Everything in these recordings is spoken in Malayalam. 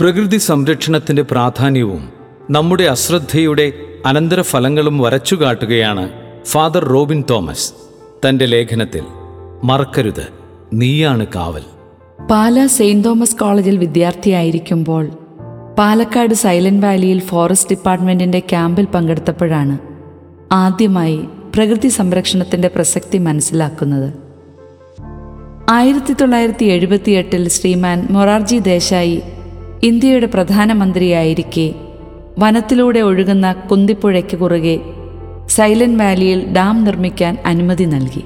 പ്രകൃതി സംരക്ഷണത്തിന്റെ പ്രാധാന്യവും നമ്മുടെ അശ്രദ്ധയുടെ അനന്തരഫലങ്ങളും വരച്ചുകാട്ടുകയാണ് ഫാദർ റോബിൻ തോമസ്. തന്റെ ലേഖനത്തിൽ മറക്കരുത് നീയാണ് കാവൽ. പാല സെയിന്റ് തോമസ് കോളേജിൽ വിദ്യാർത്ഥിയായിരിക്കുമ്പോൾ പാലക്കാട് സൈലന്റ് വാലിയിൽ ഫോറസ്റ്റ് ഡിപ്പാർട്ട്മെന്റിന്റെ ക്യാമ്പിൽ പങ്കെടുത്തപ്പോഴാണ് ആദ്യമായി പ്രകൃതി സംരക്ഷണത്തിന്റെ പ്രസക്തി മനസ്സിലാക്കുന്നത്. ആയിരത്തി തൊള്ളായിരത്തി എഴുപത്തിയെട്ടിൽ ശ്രീമാൻ മൊറാർജി ദേശായി ഇന്ത്യയുടെ പ്രധാനമന്ത്രിയായിരിക്കെ. വനത്തിലൂടെ ഒഴുകുന്ന കുന്തിപ്പുഴയ്ക്ക് കുറുകെ സൈലന്റ് വാലിയിൽ ഡാം നിർമ്മിക്കാൻ അനുമതി നൽകി.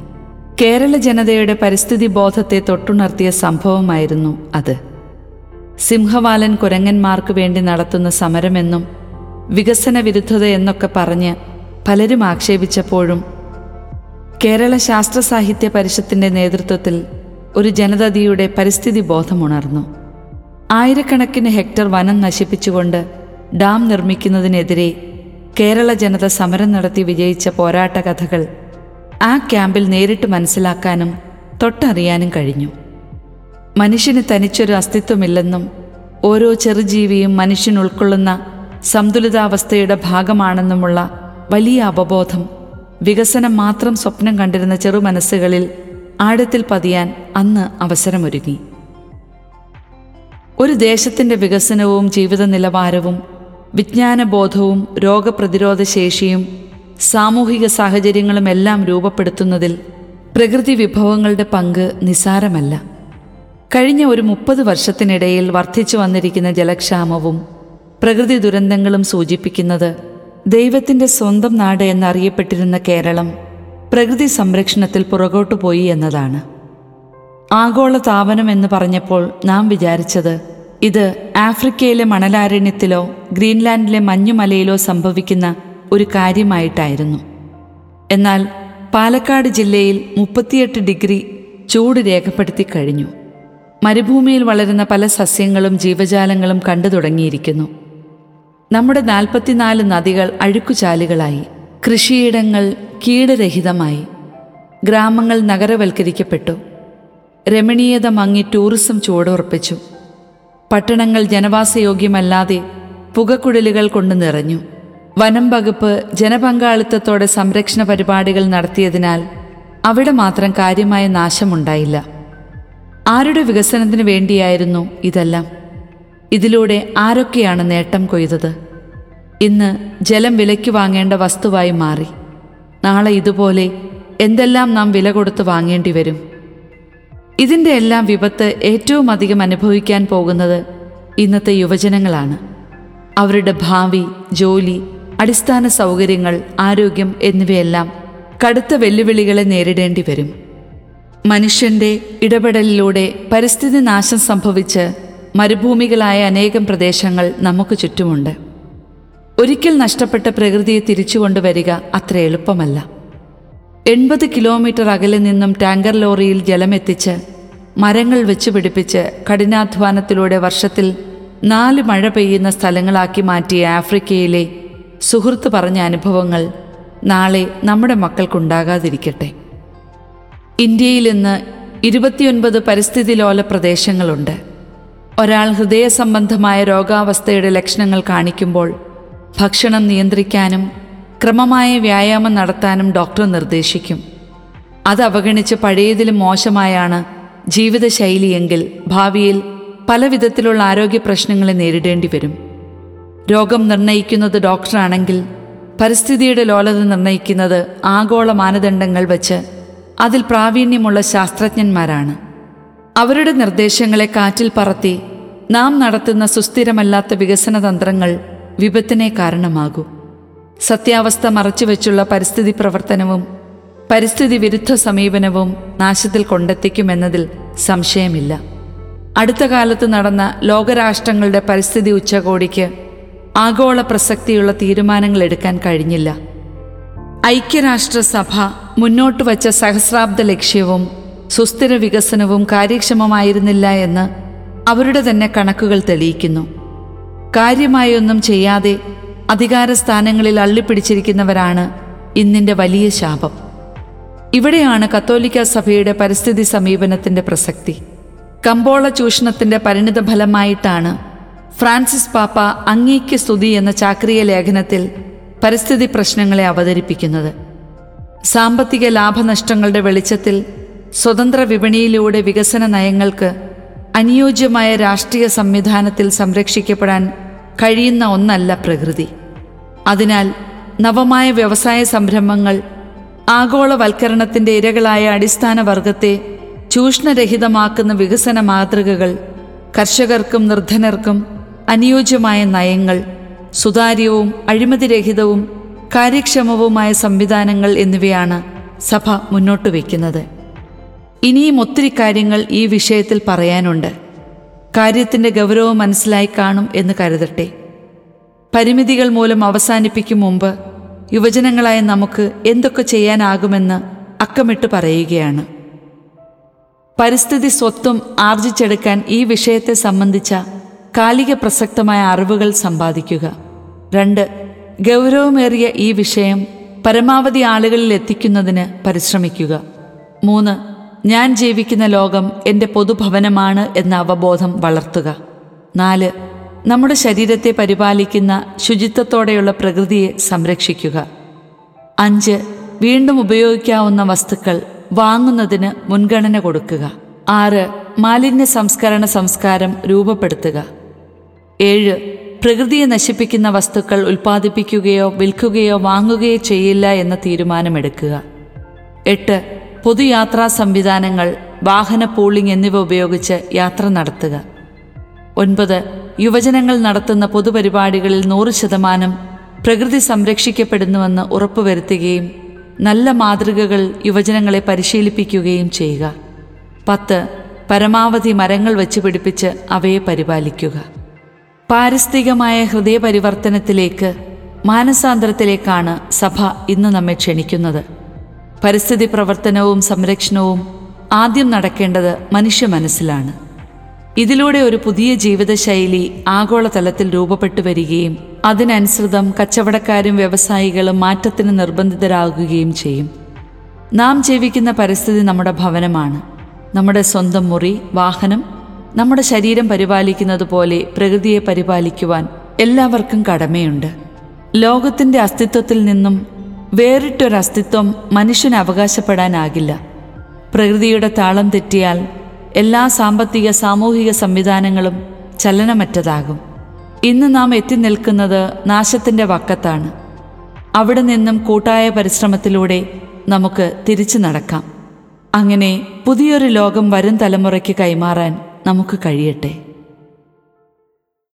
കേരള ജനതയുടെ പരിസ്ഥിതി ബോധത്തെ തൊട്ടുണർത്തിയ സംഭവമായിരുന്നു അത്. സിംഹവാലൻ കുരങ്ങന്മാർക്ക് വേണ്ടി നടത്തുന്ന സമരമെന്നും വികസന വിരുദ്ധത എന്നൊക്കെ പറഞ്ഞ് പലരും ആക്ഷേപിച്ചപ്പോഴും കേരള ശാസ്ത്ര സാഹിത്യ പരിഷത്തിന്റെ നേതൃത്വത്തിൽ ഒരു ജനതയുടെ പരിസ്ഥിതി ബോധമുണർന്നു ആയിരക്കണക്കിന് ഹെക്ടർ വനം നശിപ്പിച്ചുകൊണ്ട് ഡാം നിർമ്മിക്കുന്നതിനെതിരെ കേരള ജനത സമരം നടത്തി വിജയിച്ച പോരാട്ട കഥകൾ ആ ക്യാമ്പിൽ നേരിട്ട് മനസ്സിലാക്കാനും തൊട്ടറിയാനും കഴിഞ്ഞു. മനുഷ്യന് തനിച്ചൊരു അസ്തിത്വമില്ലെന്നും ഓരോ ചെറുജീവിയും മനുഷ്യൻ ഉൾക്കൊള്ളുന്ന സന്തുലിതാവസ്ഥയുടെ ഭാഗമാണെന്നുമുള്ള വലിയ അവബോധം വികസനം മാത്രം സ്വപ്നം കണ്ടിരുന്ന ചെറുമനസ്സുകളിൽ ആഴത്തിൽ പതിയാൻ അന്ന് അവസരമൊരുങ്ങി. ഒരു ദേശത്തിന്റെ വികസനവും ജീവിത നിലവാരവും വിജ്ഞാനബോധവും രോഗപ്രതിരോധ ശേഷിയും സാമൂഹിക സാഹചര്യങ്ങളും എല്ലാം രൂപപ്പെടുത്തുന്നതിൽ പ്രകൃതി വിഭവങ്ങളുടെ പങ്ക് നിസാരമല്ല. കഴിഞ്ഞ ഒരു മുപ്പത് വർഷത്തിനിടയിൽ വർദ്ധിച്ചു വന്നിരിക്കുന്ന ജലക്ഷാമവും പ്രകൃതി ദുരന്തങ്ങളും സൂചിപ്പിക്കുന്നത് ദൈവത്തിന്റെ സ്വന്തം നാട് എന്നറിയപ്പെട്ടിരുന്ന കേരളം പ്രകൃതി സംരക്ഷണത്തിൽ പുറകോട്ടു പോയി എന്നതാണ്. ആഗോള താപനം എന്ന് പറഞ്ഞപ്പോൾ നാം വിചാരിച്ചത് ഇത് ആഫ്രിക്കയിലെ മണലാരണ്യത്തിലോ ഗ്രീൻലാൻഡിലെ മഞ്ഞുമലയിലോ സംഭവിക്കുന്ന ഒരു കാര്യമായിട്ടായിരുന്നു. എന്നാൽ പാലക്കാട് ജില്ലയിൽ മുപ്പത്തിയെട്ട് ഡിഗ്രി ചൂട് രേഖപ്പെടുത്തി കഴിഞ്ഞു. മരുഭൂമിയിൽ വളരുന്ന പല സസ്യങ്ങളും ജീവജാലങ്ങളും കണ്ടു തുടങ്ങിയിരിക്കുന്നു. നമ്മുടെ നാൽപ്പത്തിനാല് നദികൾ അഴുക്കുചാലുകളായി. കൃഷിയിടങ്ങൾ കീടരഹിതമായി. ഗ്രാമങ്ങൾ നഗരവൽക്കരിക്കപ്പെട്ടു. രമണീയത മങ്ങി ടൂറിസം ചുവടുറപ്പിച്ചു. പട്ടണങ്ങൾ ജനവാസയോഗ്യമല്ലാതെ പുകക്കുഴലുകൾ കൊണ്ട് നിറഞ്ഞു. വനം വകുപ്പ് ജനപങ്കാളിത്തത്തോടെ സംരക്ഷണ പരിപാടികൾ നടത്തിയതിനാൽ അവിടെ മാത്രം കാര്യമായ നാശമുണ്ടായില്ല. ആരുടെ വികസനത്തിന് വേണ്ടിയായിരുന്നു ഇതെല്ലാം? ഇതിലൂടെ ആരൊക്കെയാണ് നേട്ടം കൊയ്തത്? ഇന്ന് ജലം വിലയ്ക്ക് വാങ്ങേണ്ട വസ്തുവായി മാറി. നാളെ ഇതുപോലെ എന്തെല്ലാം നാം വില കൊടുത്ത് വാങ്ങേണ്ടി വരും? ഇതിന്റെ എല്ലാം വിപത്ത് ഏറ്റവും അധികം അനുഭവിക്കാൻ പോകുന്നത് ഇന്നത്തെ യുവജനങ്ങളാണ്. അവരുടെ ഭാവി ജോലി അടിസ്ഥാന സൗകര്യങ്ങൾ ആരോഗ്യം എന്നിവയെല്ലാം കടുത്ത വെല്ലുവിളികളെ നേരിടേണ്ടി വരും. മനുഷ്യന്റെ ഇടപെടലിലൂടെ പരിസ്ഥിതി നാശം സംഭവിച്ച് മരുഭൂമികളായ അനേകം പ്രദേശങ്ങൾ നമുക്ക് ചുറ്റുമുണ്ട്. ഒരിക്കൽ നഷ്ടപ്പെട്ട പ്രകൃതിയെ തിരിച്ചു കൊണ്ടുവരിക അത്ര എളുപ്പമല്ല. എൺപത് കിലോമീറ്റർ അകലെ നിന്നും ടാങ്കർ ലോറിയിൽ ജലമെത്തിച്ച് മരങ്ങൾ വെച്ചുപിടിപ്പിച്ച് കഠിനാധ്വാനത്തിലൂടെ വർഷത്തിൽ നാല് മഴ പെയ്യുന്ന സ്ഥലങ്ങളാക്കി മാറ്റിയ ആഫ്രിക്കയിലെ സുഹൃത്ത് പറഞ്ഞ അനുഭവങ്ങൾ നാളെ നമ്മുടെ മക്കൾക്കുണ്ടാകാതിരിക്കട്ടെ. ഇന്ത്യയിൽ ഇന്ന് ഇരുപത്തിയൊൻപത് പരിസ്ഥിതി ലോല പ്രദേശങ്ങളുണ്ട്. ഒരാൾ ഹൃദയ സംബന്ധമായ രോഗാവസ്ഥയുടെ ലക്ഷണങ്ങൾ കാണിക്കുമ്പോൾ ഭക്ഷണം നിയന്ത്രിക്കാനും ക്രമമായ വ്യായാമം നടത്താനും ഡോക്ടർ നിർദ്ദേശിക്കും. അത് അവഗണിച്ച് പഴയതിലും മോശമായാണ് ജീവിതശൈലിയെങ്കിൽ ഭാവിയിൽ പല വിധത്തിലുള്ള ആരോഗ്യ പ്രശ്നങ്ങളെ നേരിടേണ്ടി വരും. രോഗം നിർണയിക്കുന്നത് ഡോക്ടറാണെങ്കിൽ പരിസ്ഥിതിയുടെ ലോലത നിർണയിക്കുന്നത് ആഗോള മാനദണ്ഡങ്ങൾ വച്ച് അതിൽ പ്രാവീണ്യമുള്ള ശാസ്ത്രജ്ഞന്മാരാണ്. അവരുടെ നിർദ്ദേശങ്ങളെ കാറ്റിൽ പറത്തി നാം നടത്തുന്ന സുസ്ഥിരമല്ലാത്ത വികസന തന്ത്രങ്ങൾ വിപത്തിനെ കാരണമാകൂ. സത്യാവസ്ഥ മറച്ചുവെച്ചുള്ള പരിസ്ഥിതി പ്രവർത്തനവും പരിസ്ഥിതി വിരുദ്ധ സമീപനവും നാശത്തിൽ കൊണ്ടെത്തിക്കുമെന്നതിൽ സംശയമില്ല. അടുത്ത കാലത്ത് നടന്ന ലോകരാഷ്ട്രങ്ങളുടെ പരിസ്ഥിതി ഉച്ചകോടിക്ക് ആഗോള പ്രസക്തിയുള്ള തീരുമാനങ്ങൾ എടുക്കാൻ കഴിഞ്ഞില്ല. ഐക്യരാഷ്ട്രസഭ മുന്നോട്ട് വച്ച സഹസ്രാബ്ദ ലക്ഷ്യവും സുസ്ഥിര വികസനവും കാര്യക്ഷമമായിരുന്നില്ല എന്ന് അവരുടെ തന്നെ കണക്കുകൾ തെളിയിക്കുന്നു. കാര്യമായൊന്നും ചെയ്യാതെ അധികാര സ്ഥാനങ്ങളിൽ അള്ളിപ്പിടിച്ചിരിക്കുന്നവരാണ് ഇന്നിന്റെ വലിയ ശാപം. ഇവിടെയാണ് കത്തോലിക്ക സഭയുടെ പരിസ്ഥിതി സമീപനത്തിന്റെ പ്രസക്തി. കമ്പോള ചൂഷണത്തിന്റെ പരിണിത ഫലമായിട്ടാണ് ഫ്രാൻസിസ് പാപ്പ അങ്ങേക്ക് സ്തുതി എന്ന ചാക്രിയ ലേഖനത്തിൽ പരിസ്ഥിതി പ്രശ്നങ്ങളെ അവതരിപ്പിക്കുന്നത്. സാമ്പത്തിക ലാഭനഷ്ടങ്ങളുടെ വെളിച്ചത്തിൽ സ്വതന്ത്ര വിപണിയിലൂടെ വികസന നയങ്ങൾക്ക് അനുയോജ്യമായ രാഷ്ട്രീയ സംവിധാനത്തിൽ സംരക്ഷിക്കപ്പെടാൻ കഴിയുന്ന ഒന്നല്ല പ്രകൃതി. അതിനാൽ നവമായ വ്യവസായ സംരംഭങ്ങൾ ആഗോളവൽക്കരണത്തിന്റെ ഇരകളായ അടിസ്ഥാന വർഗത്തെ ചൂഷണരഹിതമാക്കുന്ന വികസന മാതൃകകൾ കർഷകർക്കും നിർധനർക്കും അനുയോജ്യമായ നയങ്ങൾ സുതാര്യവും അഴിമതിരഹിതവും കാര്യക്ഷമവുമായ സംവിധാനങ്ങൾ എന്നിവയാണ് സഭ മുന്നോട്ട് വയ്ക്കുന്നത്. ഇനിയും ഒത്തിരി കാര്യങ്ങൾ ഈ വിഷയത്തിൽ പറയാനുണ്ട്. കാര്യത്തിന്റെ ഗൗരവം മനസ്സിലായി കാണും എന്ന് കരുതട്ടെ. പരിമിതികൾ മൂലം അവസാനിപ്പിക്കും മുമ്പ് യുവജനങ്ങളായ നമുക്ക് എന്തൊക്കെ ചെയ്യാനാകുമെന്ന് അക്കമിട്ട് പറയുകയാണ്. പരിസ്ഥിതി സ്വത്വം ആർജിച്ചെടുക്കാൻ ഈ വിഷയത്തെ സംബന്ധിച്ച കാലിക പ്രസക്തമായ അറിവുകൾ സമ്പാദിക്കുക. രണ്ട് ഗൗരവമേറിയ ഈ വിഷയം പരമാവധി ആളുകളിൽ എത്തിക്കുന്നതിന് പരിശ്രമിക്കുക. മൂന്ന് ഞാൻ ജീവിക്കുന്ന ലോകം എന്റെ പൊതുഭവനമാണ് എന്ന അവബോധം വളർത്തുക. നാല് നമ്മുടെ ശരീരത്തെ പരിപാലിക്കുന്ന ശുചിത്വത്തോടെയുള്ള പ്രകൃതിയെ സംരക്ഷിക്കുക. അഞ്ച് വീണ്ടും ഉപയോഗിക്കാവുന്ന വസ്തുക്കൾ വാങ്ങുന്നതിന് മുൻഗണന കൊടുക്കുക. ആറ് മാലിന്യ സംസ്കരണ സംസ്കാരം രൂപപ്പെടുത്തുക. ഏഴ് പ്രകൃതിയെ നശിപ്പിക്കുന്ന വസ്തുക്കൾ ഉൽപ്പാദിപ്പിക്കുകയോ വിൽക്കുകയോ വാങ്ങുകയോ ചെയ്യില്ല എന്ന തീരുമാനമെടുക്കുക. എട്ട് പൊതുയാത്രാ സംവിധാനങ്ങൾ വാഹന പൂളിംഗ് എന്നിവ ഉപയോഗിച്ച് യാത്ര നടത്തുക. ഒൻപത് യുവജനങ്ങൾ നടത്തുന്ന പൊതുപരിപാടികളിൽ നൂറ് ശതമാനം പ്രകൃതി സംരക്ഷിക്കപ്പെടുന്നുവെന്ന് ഉറപ്പുവരുത്തുകയും നല്ല മാതൃകകൾ യുവജനങ്ങളെ പരിശീലിപ്പിക്കുകയും ചെയ്യുക. പത്ത് പരമാവധി മരങ്ങൾ വെച്ച് പിടിപ്പിച്ച് അവയെ പരിപാലിക്കുക. പാരിസ്ഥിതികമായ ഹൃദയപരിവർത്തനത്തിലേക്ക് മാനസാന്തരത്തിലേക്കാണ് സഭ ഇന്ന് നമ്മെ ക്ഷണിക്കുന്നത്. പരിസ്ഥിതി പ്രവർത്തനവും സംരക്ഷണവും ആദ്യം നടക്കേണ്ടത് മനുഷ്യ മനസ്സിലാണ്. ഇതിലൂടെ ഒരു പുതിയ ജീവിതശൈലി ആഗോളതലത്തിൽ രൂപപ്പെട്ടു വരികയും അതിനനുസൃതം കച്ചവടക്കാരും വ്യവസായികളും മാറ്റത്തിന് നിർബന്ധിതരാകുകയും ചെയ്യും. നാം ജീവിക്കുന്ന പരിസ്ഥിതി നമ്മുടെ ഭവനമാണ്. നമ്മുടെ സ്വന്തം മുറി വാഹനം നമ്മുടെ ശരീരം പരിപാലിക്കുന്നത് പോലെ പ്രകൃതിയെ പരിപാലിക്കുവാൻ എല്ലാവർക്കും കടമയുണ്ട്. ലോകത്തിന്റെ അസ്തിത്വത്തിൽ നിന്നും വേറിട്ടൊരസ്തിത്വം മനുഷ്യന് അവകാശപ്പെടാനാകില്ല. പ്രകൃതിയുടെ താളം തെറ്റിയാൽ എല്ലാ സാമ്പത്തിക സാമൂഹിക സംവിധാനങ്ങളും ചലനമറ്റതാകും. ഇന്ന് നാം എത്തി നിൽക്കുന്നത് നാശത്തിന്റെ വക്കത്താണ്. അവിടെ നിന്നും കൂട്ടായ പരിശ്രമത്തിലൂടെ നമുക്ക് തിരിച്ചു നടക്കാം. അങ്ങനെ പുതിയൊരു ലോകം വരും തലമുറയ്ക്ക് കൈമാറാൻ നമുക്ക് കഴിയട്ടെ.